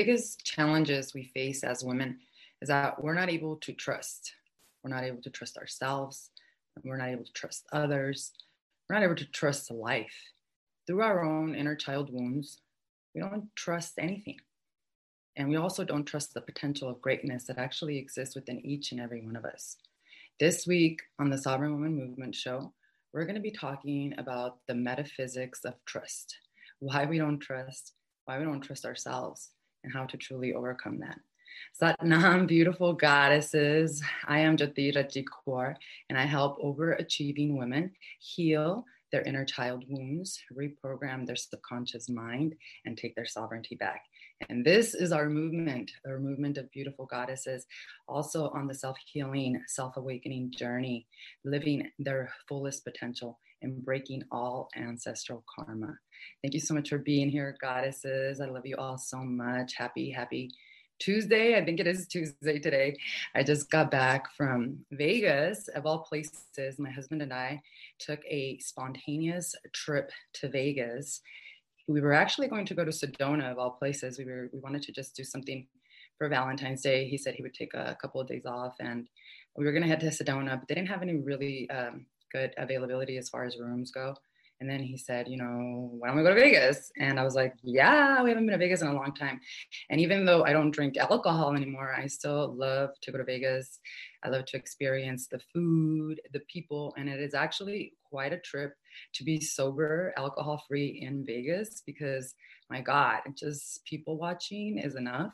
biggest challenges we face as women is that we're not able to trust. We're not able to trust ourselves. We're not able to trust others. We're not able to trust life. Through our own inner child wounds, we don't trust anything. And we also don't trust the potential of greatness that actually exists within each and every one of us. This week on the Sovereign Woman Movement Show, we're going to be talking about the metaphysics of trust, why we don't trust, why we don't trust ourselves, and how to truly overcome that. Satnam, beautiful goddesses. I am Jyoti Raji and I help overachieving women heal their inner child wounds, reprogram their subconscious mind, and take their sovereignty back. And this is our movement, our movement of beautiful goddesses, also on the self healing, self awakening journey, living their fullest potential and breaking all ancestral karma. Thank you so much for being here, goddesses. I love you all so much. Happy, happy Tuesday. I think it is Tuesday today. I just got back from Vegas, of all places. My husband and I took a spontaneous trip to Vegas. We were actually going to go to Sedona, of all places. We were we wanted to just do something for Valentine's Day. He said he would take a couple of days off, and we were going to head to Sedona, but they didn't have any really um, good availability as far as rooms go. And then he said, you know, why don't we go to Vegas? And I was like, yeah, we haven't been to Vegas in a long time. And even though I don't drink alcohol anymore, I still love to go to Vegas. I love to experience the food, the people, and it is actually quite a trip to be sober, alcohol free in Vegas because my God, just people watching is enough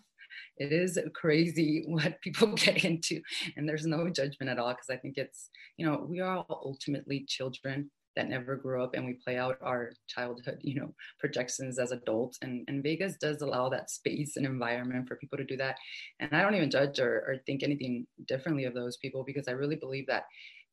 it is crazy what people get into and there's no judgment at all because i think it's you know we are all ultimately children that never grew up and we play out our childhood you know projections as adults and, and vegas does allow that space and environment for people to do that. And i don't even judge or, or think anything differently of those people because i really believe that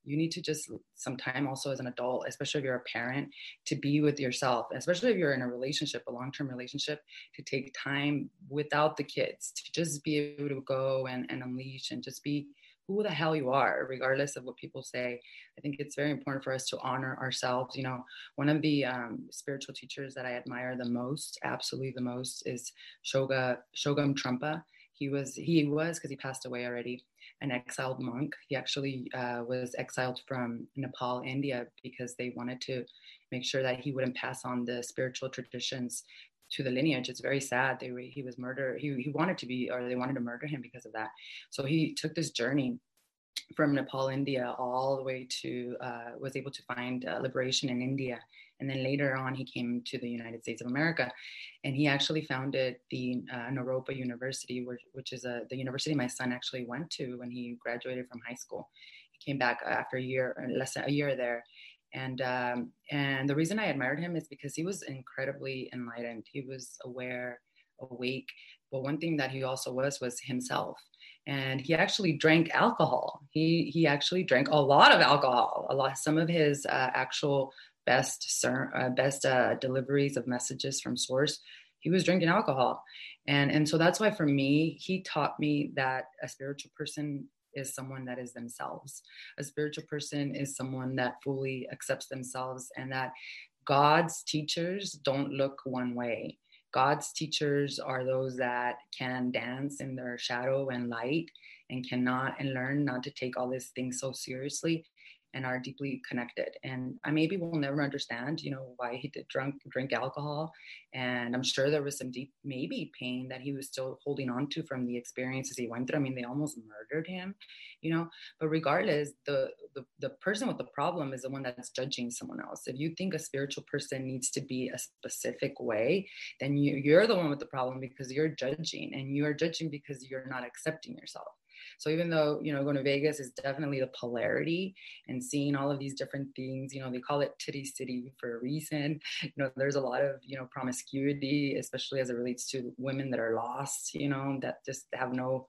you need to just some time also as an adult especially if you're a parent to be with yourself especially if you're in a relationship a long-term relationship to take time without the kids to just be able to go and, and unleash and just be who the hell you are, regardless of what people say. I think it's very important for us to honor ourselves. You know, one of the um, spiritual teachers that I admire the most, absolutely the most, is Shoga Chögyam Trungpa. He was he was because he passed away already an exiled monk. He actually uh, was exiled from Nepal, India, because they wanted to make sure that he wouldn't pass on the spiritual traditions to the lineage. It's very sad. They he was murdered. He he wanted to be, or they wanted to murder him because of that. So he took this journey from Nepal, India, all the way to uh, was able to find uh, liberation in India, and then later on he came to the United States of America, and he actually founded the uh, Naropa University, which, which is a, the university my son actually went to when he graduated from high school. He came back after a year, less than a year there, and um, and the reason I admired him is because he was incredibly enlightened. He was aware, awake. But one thing that he also was was himself, and he actually drank alcohol. He he actually drank a lot of alcohol. A lot. Some of his uh, actual best ser- uh, best uh, deliveries of messages from source he was drinking alcohol and and so that's why for me he taught me that a spiritual person is someone that is themselves. A spiritual person is someone that fully accepts themselves and that God's teachers don't look one way. God's teachers are those that can dance in their shadow and light and cannot and learn not to take all these things so seriously and are deeply connected. And I maybe will never understand, you know, why he did drunk drink alcohol. And I'm sure there was some deep maybe pain that he was still holding on to from the experiences he went through. I mean, they almost murdered him, you know. But regardless, the the, the person with the problem is the one that's judging someone else. If you think a spiritual person needs to be a specific way, then you, you're the one with the problem because you're judging and you're judging because you're not accepting yourself. So even though, you know, going to Vegas is definitely the polarity and seeing all of these different things, you know, they call it titty city for a reason. You know, there's a lot of, you know, promiscuity, especially as it relates to women that are lost, you know, that just have no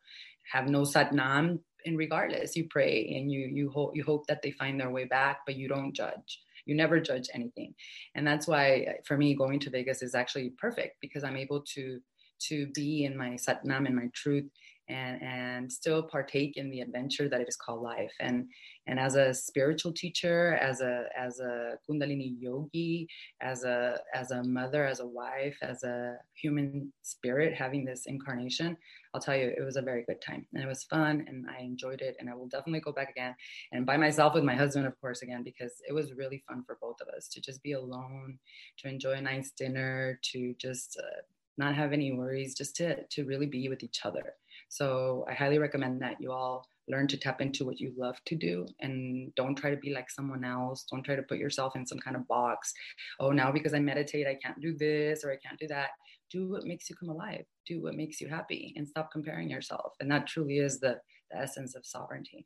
have no satnam. And regardless you pray and you you hope you hope that they find their way back but you don't judge. You never judge anything. And that's why uh, for me going to vegas is actually perfect because i'm able to to be in my satnam and my truth and and still partake in the adventure that it is called life. And and as a spiritual teacher as a as a kundalini yogi as a as a mother as a wife as a human spirit having this incarnation i'll tell you it was a very good time. And it was fun and i enjoyed it and i will definitely go back again and by myself with my husband of course again because it was really fun for both of us to just be alone to enjoy a nice dinner to just uh, not have any worries just to to really be with each other so I highly recommend that you all learn to tap into what you love to do and don't try to be like someone else. Don't try to put yourself in some kind of box. Oh, now because I meditate, I can't do this or I can't do that. Do what makes you come alive. Do what makes you happy and stop comparing yourself. And that truly is the, the essence of sovereignty.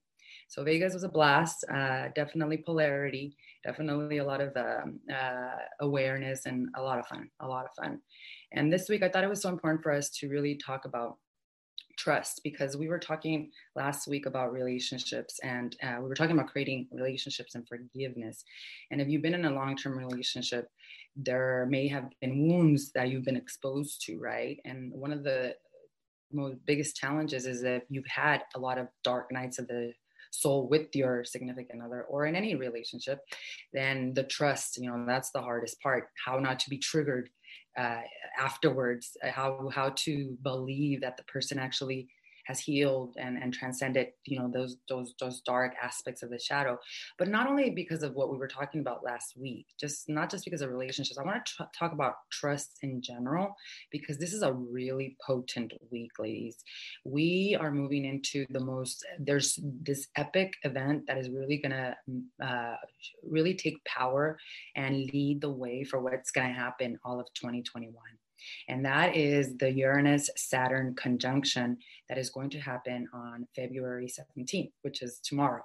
So Vegas was a blast. Uh, definitely polarity. Definitely a lot of um, uh, awareness and a lot of fun. A lot of fun. And this week, I thought it was so important for us to really talk about trust because we were talking last week about relationships and uh, we were talking about creating relationships and forgiveness. And if you've been in a long-term relationship there may have been wounds that you've been exposed to right? And one of the most biggest challenges is if you've had a lot of dark nights of the soul with your significant other or in any relationship then the trust you know that's the hardest part how not to be triggered uh, afterwards uh, how how to believe that the person actually has healed and, and transcended you know those those those dark aspects of the shadow. But not only because of what we were talking about last week just not just because of relationships i want to tr- talk about trust in general because this is a really potent week ladies. We are moving into the most there's this epic event that is really gonna uh, really take power and lead the way for what's gonna happen all of 2021 and that is the Uranus Saturn conjunction that is going to happen on February 17th, which is tomorrow.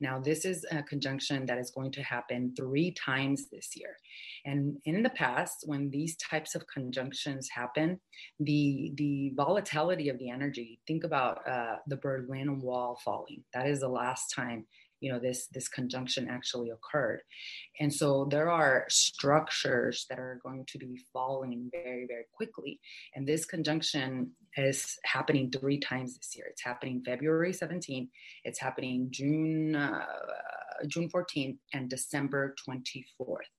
Now, this is a conjunction that is going to happen three times this year. And in the past, when these types of conjunctions happen, the, the volatility of the energy, think about uh, the Berlin Wall falling. That is the last time you know this this conjunction actually occurred. And so there are structures that are going to be falling very very quickly. And this conjunction is happening three times this year. It's happening february 17th it's happening june uh, june 14th and december 24th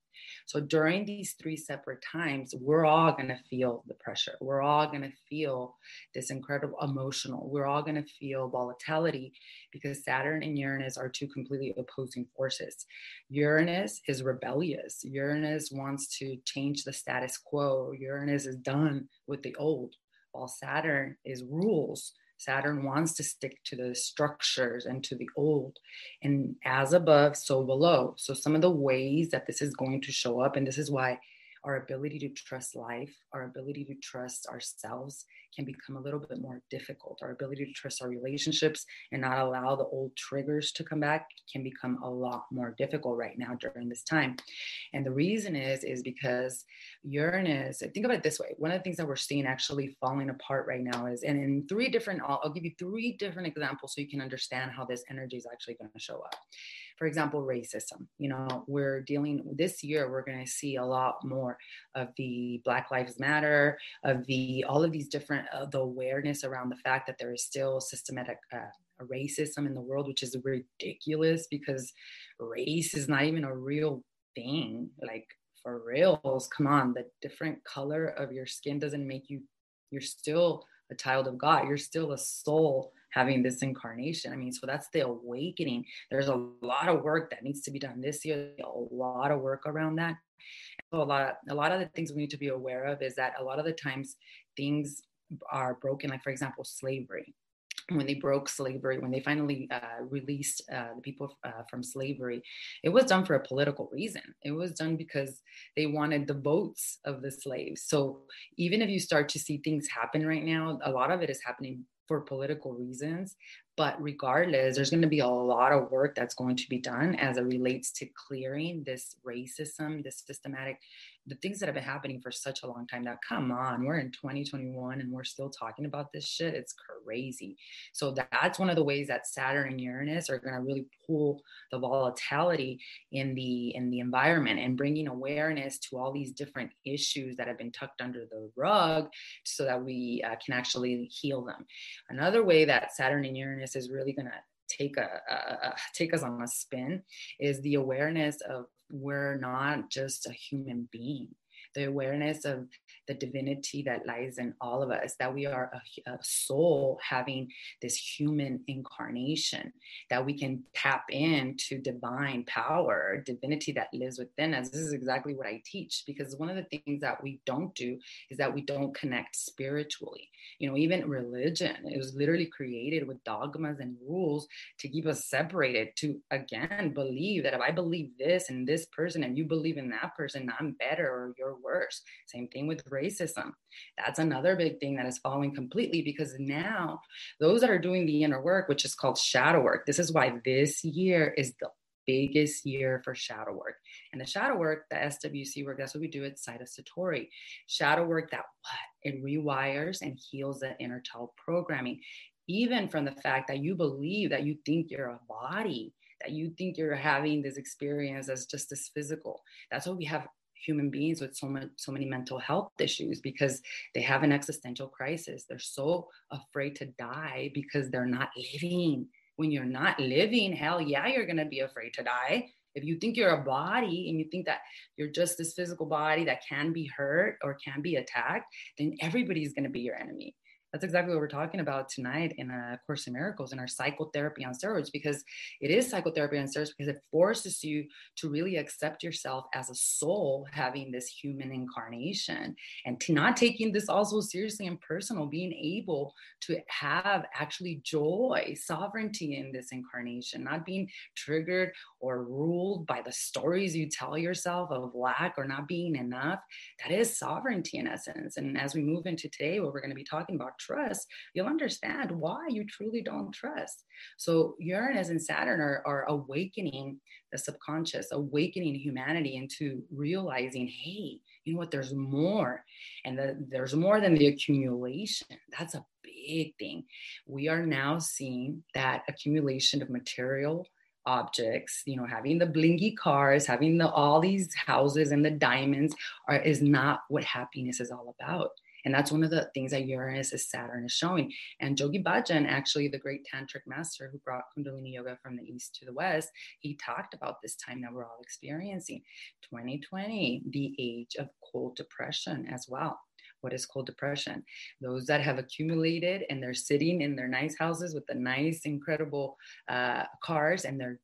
so during these three separate times, we're all going to feel the pressure. We're all going to feel this incredible emotional. We're all going to feel volatility because Saturn and Uranus are two completely opposing forces. Uranus is rebellious. Uranus wants to change the status quo. Uranus is done with the old, while Saturn is rules Saturn wants to stick to the structures and to the old, and as above, so below. So, some of the ways that this is going to show up, and this is why our ability to trust life, our ability to trust ourselves can become a little bit more difficult. Our ability to trust our relationships and not allow the old triggers to come back can become a lot more difficult right now during this time. And the reason is is because Uranus, think about it this way. One of the things that we're seeing actually falling apart right now is, and in three different, I'll, I'll give you three different examples so you can understand how this energy is actually going to show up for example, racism. You know, we're dealing this year, we're going to see a lot more of the Black Lives Matter, of the all of these different, uh, the awareness around the fact that there is still systematic. Uh, racism in the world, which is ridiculous because race is not even a real thing. Like for reals, come on, the different color of your skin doesn't make you, you're still a child of God. You're still a soul having this incarnation. I mean, so that's the awakening. There's a lot of work that needs to be done this year, a lot of work around that. So a lot, a lot of the things we need to be aware of is that a lot of the times things are broken, like for example, slavery when they broke slavery, when they finally uh, released uh, the people uh, from slavery, it was done for a political reason. It was done because they wanted the votes of the slaves. So even if you start to see things happen right now, a lot of it is happening for political reasons. But regardless, there's going to be a lot of work that's going to be done as it relates to clearing this racism, this systematic the things that have been happening for such a long time now come on we're in 2021 and we're still talking about this shit it's crazy. So that's one of the ways that saturn and uranus are going to really pull the volatility in the in the environment and bringing awareness to all these different issues that have been tucked under the rug so that we uh, can actually heal them. Another way that saturn and uranus is really going to take a, a, a, take us on a spin is the awareness of we're not just a human being the awareness of the divinity that lies in all of us, that we are a, a, soul having this human incarnation, that we can tap into divine power, divinity that lives within us. This is exactly what I teach because one of the things that we don't do is that we don't connect spiritually. You know, even religion, it was literally created with dogmas and rules to keep us separated, to again believe that if I believe this and this person and you believe in that person, I'm better or you're worse. Same thing with racism. That's another big thing that is falling completely because now those that are doing the inner work, which is called shadow work, this is why this year is the biggest year for shadow work. And the shadow work, the SWC work, that's what we do at Site of Satori. Shadow work that what? It rewires and heals the inner child programming. Even from the fact that you believe that you think you're a body, that you think you're having this experience as just this physical. That's what we have human beings with so much so many mental health issues because they have an existential crisis. They're so afraid to die because they're not living. When you're not living hell yeah you're going to be afraid to die. If you think you're a body and you think that you're just this physical body that can be hurt or can be attacked then everybody's going to be your enemy that's exactly what we're talking about tonight in a course in miracles in our psychotherapy on steroids because it is psychotherapy on steroids because it forces you to really accept yourself as a soul having this human incarnation and to not taking this also seriously and personal being able to have actually joy sovereignty in this incarnation not being triggered or ruled by the stories you tell yourself of lack or not being enough. That is sovereignty in essence. And as we move into today what we're going to be talking about trust, you'll understand why you truly don't trust. So Uranus and Saturn are, are awakening the subconscious, awakening humanity into realizing, hey, you know what, there's more. And the, there's more than the accumulation. That's a big thing. We are now seeing that accumulation of material objects you know having the blingy cars having the all these houses and the diamonds are is not what happiness is all about and that's one of the things that Uranus is Saturn is showing. And Yogi Bhajan, actually the great tantric master who brought Kundalini yoga from the east to the west, he talked about this time that we're all experiencing 2020, the age of cold depression as well. What is cold depression? Those that have accumulated and they're sitting in their nice houses with the nice, incredible uh, cars and they're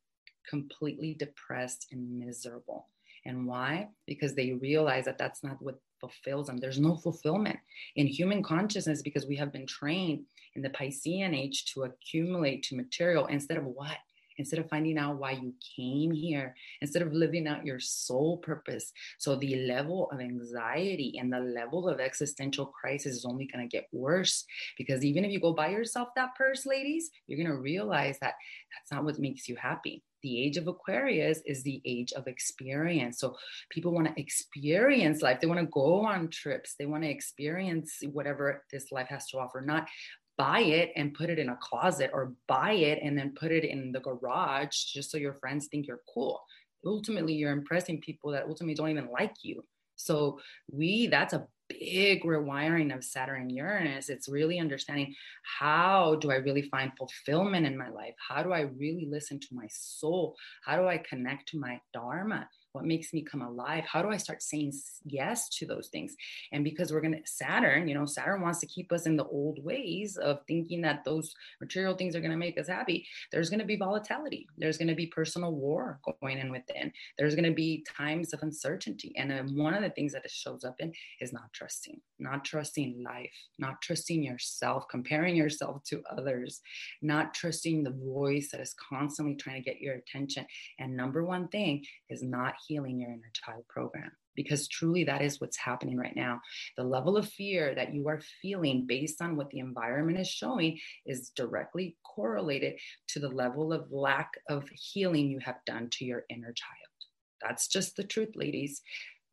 completely depressed and miserable. And why? Because they realize that that's not what fulfills them. There's no fulfillment in human consciousness because we have been trained in the Piscean age to accumulate to material instead of what? Instead of finding out why you came here, instead of living out your soul purpose. So the level of anxiety and the level of existential crisis is only going to get worse because even if you go buy yourself that purse, ladies, you're going to realize that that's not what makes you happy the age of Aquarius is the age of experience. So people want to experience life. They want to go on trips. They want to experience whatever this life has to offer, not buy it and put it in a closet or buy it and then put it in the garage just so your friends think you're cool. Ultimately, you're impressing people that ultimately don't even like you. So we that's a big rewiring of Saturn and Uranus. It's really understanding how do I really find fulfillment in my life? How do I really listen to my soul? How do I connect to my Dharma? what makes me come alive how do i start saying yes to those things and because we're going to saturn you know saturn wants to keep us in the old ways of thinking that those material things are going to make us happy there's going to be volatility there's going to be personal war going in within there's going to be times of uncertainty and one of the things that it shows up in is not trusting not trusting life not trusting yourself comparing yourself to others not trusting the voice that is constantly trying to get your attention and number one thing is not healing your inner child program because truly that is what's happening right now. The level of fear that you are feeling based on what the environment is showing is directly correlated to the level of lack of healing you have done to your inner child. That's just the truth, ladies.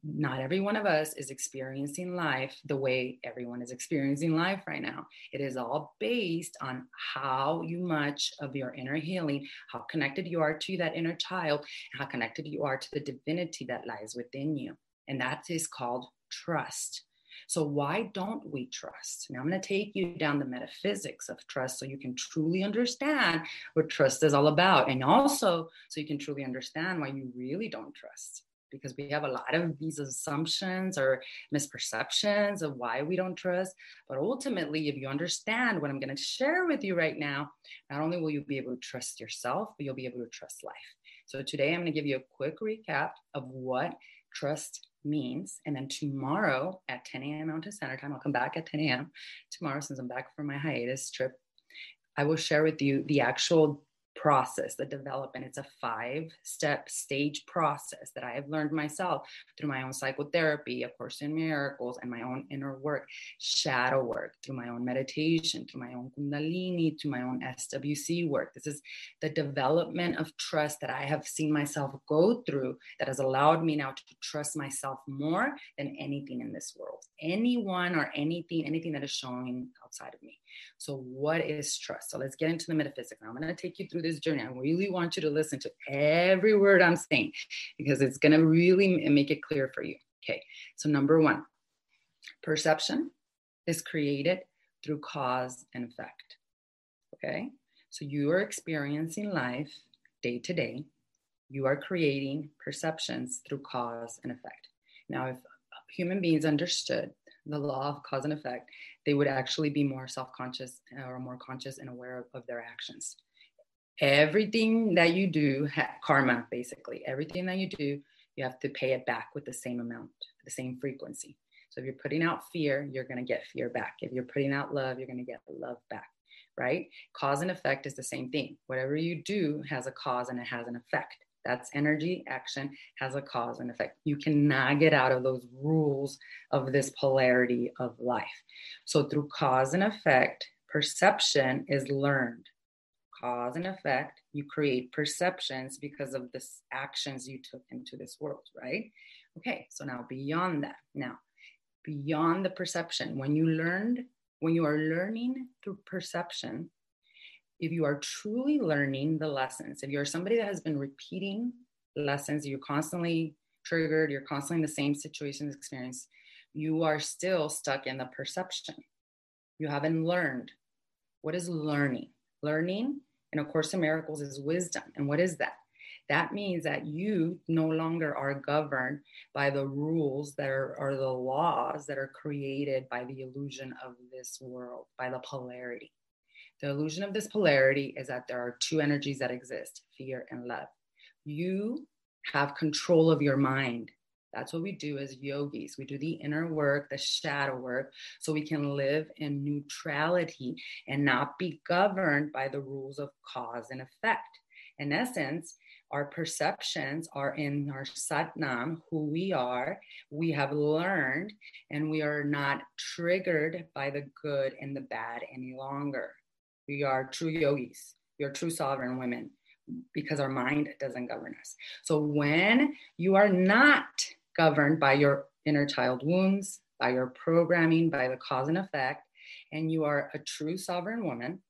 Not every one of us is experiencing life the way everyone is experiencing life right now. It is all based on how you much of your inner healing, how connected you are to that inner child, how connected you are to the divinity that lies within you. And that is called trust. So, why don't we trust? Now, I'm going to take you down the metaphysics of trust so you can truly understand what trust is all about. And also, so you can truly understand why you really don't trust because we have a lot of these assumptions or misperceptions of why we don't trust. But ultimately, if you understand what I'm going to share with you right now, not only will you be able to trust yourself, but you'll be able to trust life. So today, I'm going to give you a quick recap of what trust means. And then tomorrow at 10 a.m. Mountain Standard Time, I'll come back at 10 a.m. tomorrow since I'm back from my hiatus trip. I will share with you the actual process, the development. It's a five step stage process that I have learned myself through my own psychotherapy, of course, in miracles, and my own inner work, shadow work, through my own meditation, through my own Kundalini, to my own SWC work. This is the development of trust that I have seen myself go through that has allowed me now to trust myself more than anything in this world, anyone or anything, anything that is showing outside of me. So, what is trust? So, let's get into the metaphysics. I'm going to take you through this journey. I really want you to listen to every word I'm saying because it's going to really make it clear for you. Okay. So, number one, perception is created through cause and effect. Okay. So, you are experiencing life day to day. You are creating perceptions through cause and effect. Now, if human beings understood the law of cause and effect, they would actually be more self conscious uh, or more conscious and aware of, of, their actions. Everything that you do, ha- karma basically, everything that you do, you have to pay it back with the same amount, the same frequency. So if you're putting out fear, you're going to get fear back. If you're putting out love, you're going to get love back, right? Cause and effect is the same thing. Whatever you do has a cause and it has an effect. That's energy, action has a cause and effect. You cannot get out of those rules of this polarity of life. So, through cause and effect, perception is learned. Cause and effect, you create perceptions because of the actions you took into this world, right? Okay, so now beyond that, now beyond the perception, when you learned, when you are learning through perception, if you are truly learning the lessons, if you're somebody that has been repeating lessons, you're constantly triggered, you're constantly in the same situations experience, you are still stuck in the perception. You haven't learned. What is learning? Learning in A Course in Miracles is wisdom. And what is that? That means that you no longer are governed by the rules that are, or the laws that are created by the illusion of this world, by the polarity. The illusion of this polarity is that there are two energies that exist fear and love. You have control of your mind. That's what we do as yogis. We do the inner work, the shadow work, so we can live in neutrality and not be governed by the rules of cause and effect. In essence, our perceptions are in our satnam, who we are. We have learned, and we are not triggered by the good and the bad any longer. We are true yogis. We are true sovereign women because our mind doesn't govern us. So when you are not governed by your inner child wounds, by your programming, by the cause and effect, and you are a true sovereign woman,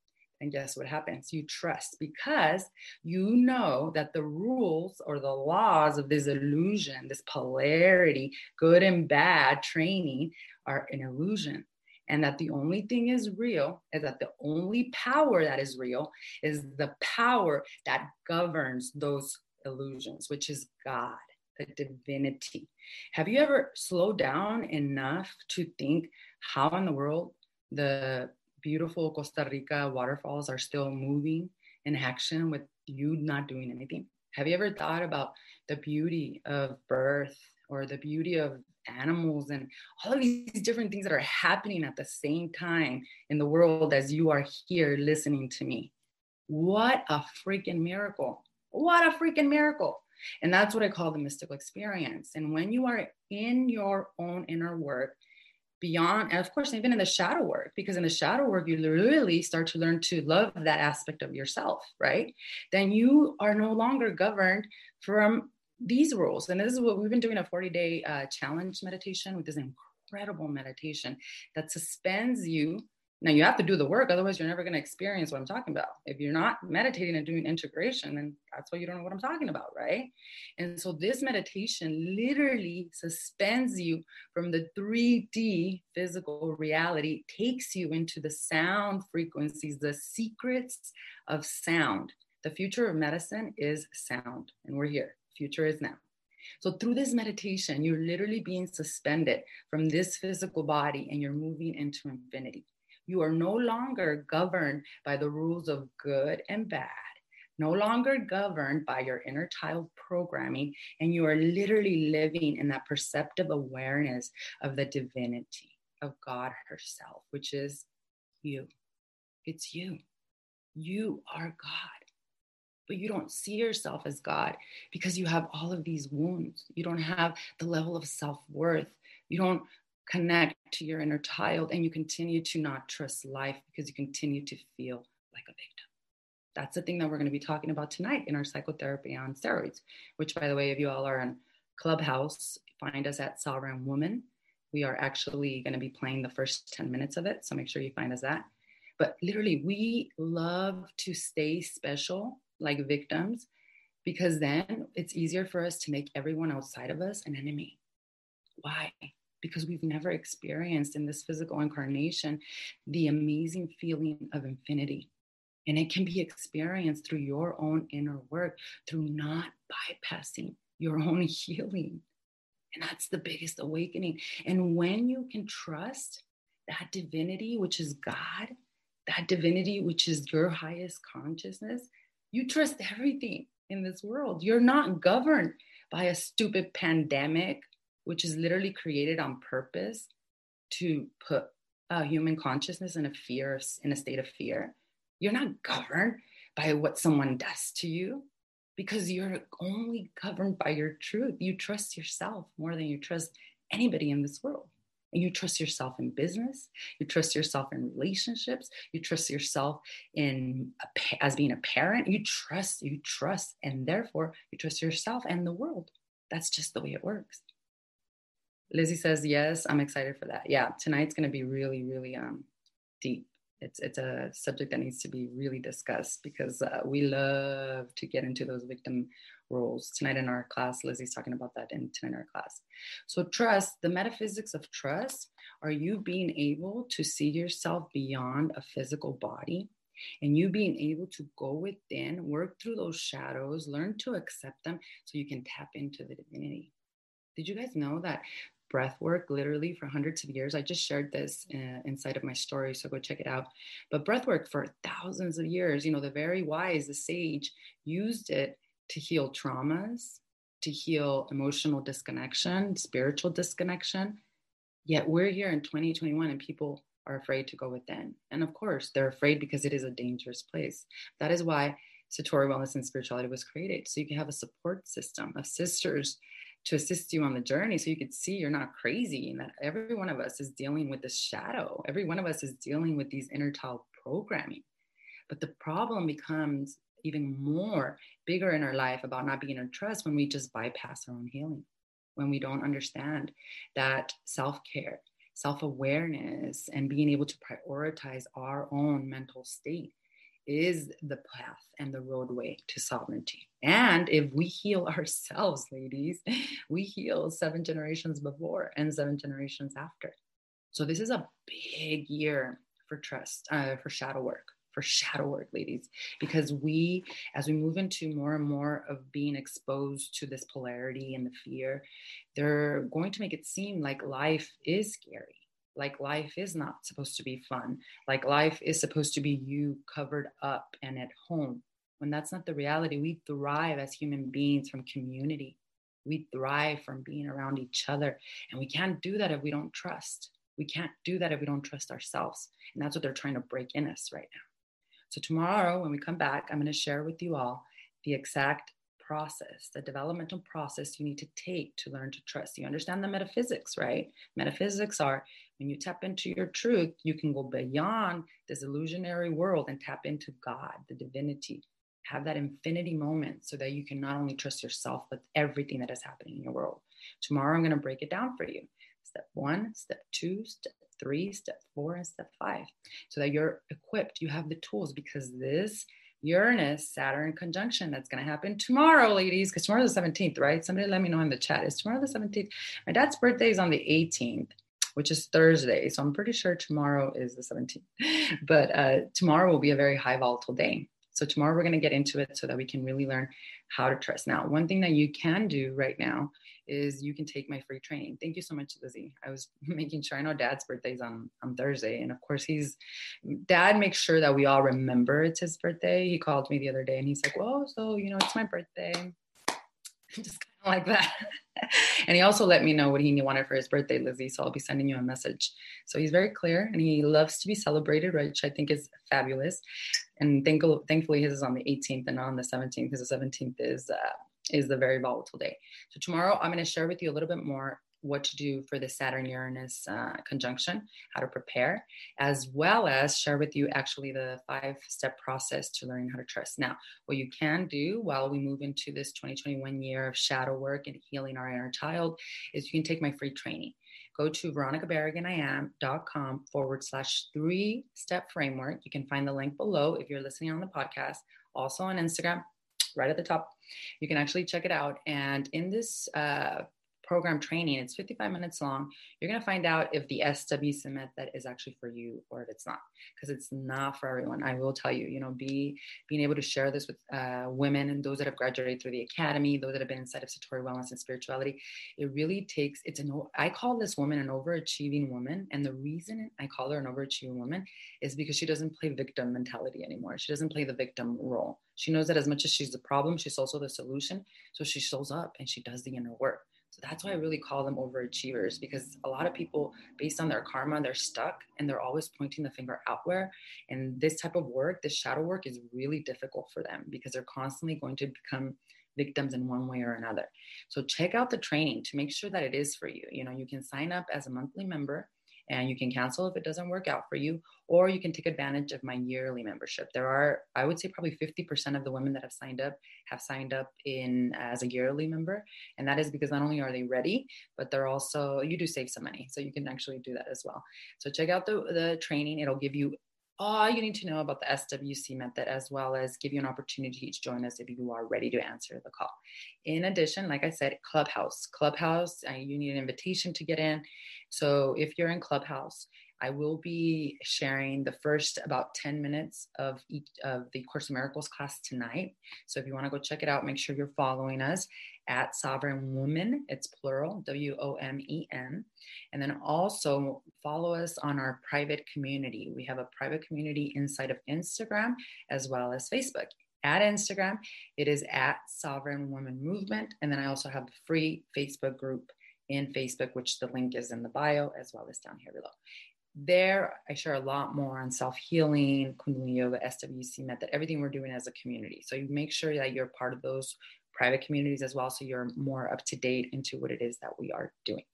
and guess what happens? You trust because you know that the rules or the laws of this illusion, this polarity, good and bad training are an illusion and that the only thing is real is that the only power that is real is the power that governs those illusions, which is God, the divinity. Have you ever slowed down enough to think how in the world the beautiful Costa Rica waterfalls are still moving in action with you not doing anything? Have you ever thought about the beauty of birth or the beauty of animals and all of these different things that are happening at the same time in the world as you are here listening to me. What a freaking miracle! What a freaking miracle! And that's what I call the mystical experience. And when you are in your own inner work, beyond, and of course, even in the shadow work, because in the shadow work, you really start to learn to love that aspect of yourself, right? Then you are no longer governed from these rules, and this is what we've been doing a 40 day uh, challenge meditation with this incredible meditation that suspends you now you have to do the work, otherwise you're never going to experience what I'm talking about. If you're not meditating and doing integration, then that's why you don't know what I'm talking about, right? And so this meditation literally suspends you from the 3D physical reality, takes you into the sound frequencies, the secrets of sound. The future of medicine is sound, and we're here. Future is now. So, through this meditation, you're literally being suspended from this physical body and you're moving into infinity. You are no longer governed by the rules of good and bad, no longer governed by your inner child programming, and you are literally living in that perceptive awareness of the divinity of God herself, which is you. It's you. You are God but you don't see yourself as God because you have all of these wounds. You don't have the level of self worth. You don't connect to your inner child and you continue to not trust life because you continue to feel like a victim. That's the thing that we're going to be talking about tonight in our psychotherapy on steroids, which, by the way, if you all are in Clubhouse, find us at Sovereign Woman. We are actually going to be playing the first 10 minutes of it. So make sure you find us that. But literally, we love to stay special like victims because then it's easier for us to make everyone outside of us an enemy. Why? because we've never experienced in this physical incarnation the amazing feeling of infinity. And it can be experienced through your own inner work, through not bypassing your own healing. And that's the biggest awakening. And when you can trust that divinity, which is God, that divinity, which is your highest consciousness, you trust everything in this world. You're not governed by a stupid pandemic which is literally created on purpose to put uh, human consciousness in a fear, in a state of fear. You're not governed by what someone does to you because you're only governed by your truth. You trust yourself more than you trust anybody in this world. And you trust yourself in business, you trust yourself in relationships, you trust yourself in a, as being a parent. You trust, you trust, and therefore you trust yourself and the world. That's just the way it works. Lizzie says yes. I'm excited for that. Yeah, tonight's going to be really, really um, deep. It's it's a subject that needs to be really discussed because uh, we love to get into those victim roles. Tonight in our class, Lizzie's talking about that in tonight in our class. So trust, the metaphysics of trust, are you being able to see yourself beyond a physical body? and you being able to go within, work through those shadows, learn to accept them so you can tap into the divinity. Did you guys know that breath work literally for hundreds of years. I just shared this uh, inside of my story, so go check it out. But breath work for thousands of years, you know, the very wise, the sage used it to heal traumas, to heal emotional disconnection, spiritual disconnection. Yet we're here in 2021 and people are afraid to go within. And of course, they're afraid because it is a dangerous place. That is why Satori Wellness and Spirituality was created. So you can have a support system of sisters to assist you on the journey so you could see you're not crazy and that every one of us is dealing with the shadow. Every one of us is dealing with these inner child programming. But the problem becomes even more bigger in our life about not being in trust when we just bypass our own healing, when we don't understand that self care, self awareness, and being able to prioritize our own mental state is the path and the roadway to sovereignty. And if we heal ourselves, ladies, we heal seven generations before and seven generations after. So this is a big year for trust, uh, for shadow work, for shadow work, ladies, because we, as we move into more and more of being exposed to this polarity and the fear, they're going to make it seem like life is scary like life is not supposed to be fun. Like life is supposed to be you covered up and at home when that's not the reality. We thrive as human beings from community. We thrive from being around each other and we can't do that if we don't trust. We can't do that if we don't trust ourselves and that's what they're trying to break in us right now. So tomorrow when we come back i'm going to share with you all the exact process, the developmental process you need to take to learn to trust. You understand the metaphysics, right? Metaphysics are when you tap into your truth, you can go beyond this illusionary world and tap into God, the divinity, have that infinity moment so that you can not only trust yourself, but everything that is happening in your world. Tomorrow, I'm going to break it down for you. Step one, step two, step three, step four, and step five, so that you're equipped. You have the tools because this Uranus Saturn conjunction that's going to happen tomorrow, ladies, because tomorrow's the 17th, right? Somebody let me know in the chat. Is tomorrow the 17th? My dad's birthday is on the 18th, which is Thursday. So I'm pretty sure tomorrow is the 17th. But uh, tomorrow will be a very high volatile day. So tomorrow we're going to get into it so that we can really learn how to trust. Now, one thing that you can do right now is you can take my free training. Thank you so much, Lizzie. I was making sure I know dad's birthday's on, on Thursday. And of course he's dad makes sure that we all remember it's his birthday. He called me the other day and he's like, Well, so you know, it's my birthday. Just like that. and he also let me know what he wanted for his birthday, Lizzie. So I'll be sending you a message. So he's very clear and he loves to be celebrated, which I think is fabulous. And thank- thankfully his is on the 18th and not on the 17th because the 17th is uh, is the very volatile day. So tomorrow I'm going to share with you a little bit more what to do for the Saturn Uranus uh, conjunction, how to prepare, as well as share with you actually the five step process to learning how to trust. Now, what you can do while we move into this 2021 year of shadow work and healing our inner child is you can take my free training. Go to veronicabarraganiam.com forward slash three step framework. You can find the link below if you're listening on the podcast, also on Instagram right at the top. You can actually check it out. And in this uh, program training, it's 55 minutes long. You're going to find out if the SWC method is actually for you or if it's not, because it's not for everyone. I will tell you, you know, be being able to share this with uh, women and those that have graduated through the academy, those that have been inside of Satori Wellness and spirituality. It really takes. It's an. I call this woman an overachieving woman, and the reason I call her an overachieving woman is because she doesn't play victim mentality anymore. She doesn't play the victim role. She knows that as much as she's the problem, she's also the solution. So she shows up and she does the inner work. That's why I really call them overachievers because a lot of people, based on their karma, they're stuck and they're always pointing the finger outward. And this type of work, this shadow work, is really difficult for them because they're constantly going to become victims in one way or another. So check out the training to make sure that it is for you. You know, you can sign up as a monthly member and you can cancel if it doesn't work out for you or you can take advantage of my yearly membership. There are i would say probably 50% of the women that have signed up have signed up in as a yearly member and that is because not only are they ready but they're also you do save some money so you can actually do that as well. So check out the, the training. It'll give you all you need to know about the SWC method, as well as give you an opportunity to join us if you are ready to answer the call. In addition, like I said, Clubhouse. Clubhouse, uh, you need an invitation to get in. So if you're in Clubhouse, I will be sharing the first about 10 minutes of each of the Course of Miracles class tonight. So if you want to go check it out, make sure you're following us at Sovereign Woman. It's plural, W O M E N. And then also follow us on our private community. We have a private community inside of Instagram as well as Facebook. At Instagram, it is at Sovereign Woman Movement. And then I also have a free Facebook group in Facebook, which the link is in the bio as well as down here below there i share a lot more on self-healing kundalini yoga swc method everything we're doing as a community so you make sure that you're part of those private communities as well so you're more up to date into what it is that we are doing.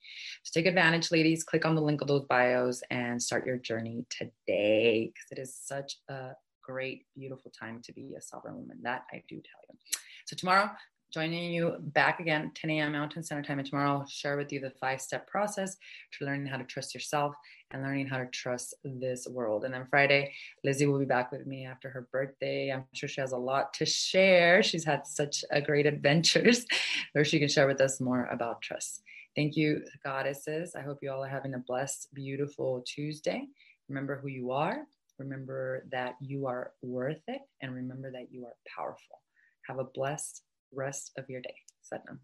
So take advantage ladies. Click on the link of those bios and start your journey today because it is such a great beautiful time to be a sovereign woman. That i do tell you. So tomorrow joining you back again 10 a.m. Mountain Standard Time. And tomorrow I'll share with you the five step process to learning how to trust yourself and learning how to trust this world. And then Friday, Lizzie will be back with me after her birthday. I'm sure she has a lot to share. She's had such a great adventures where she can share with us more about trust. Thank you, goddesses. I hope you all are having a blessed, beautiful Tuesday. Remember who you are. Remember that you are worth it. And remember that you are powerful. Have a blessed rest of your day. Satnam.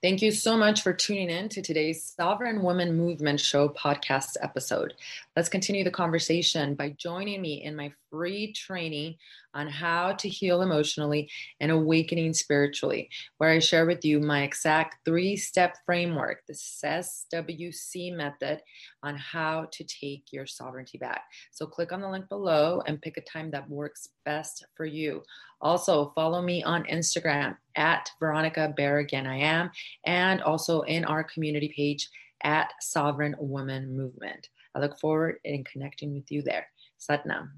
Thank you so much for tuning in to today's Sovereign Woman Movement Show podcast episode. Let's continue the conversation by joining me in my free training on how to heal emotionally and awakening spiritually, where I share with you my exact three step framework, the SWC method, on how to take your sovereignty back. So click on the link below and pick a time that works best for you. Also, follow me on Instagram at Veronica Barragan I am, and also in our community page at Sovereign Woman Movement. I look forward in connecting with you there. Satnam.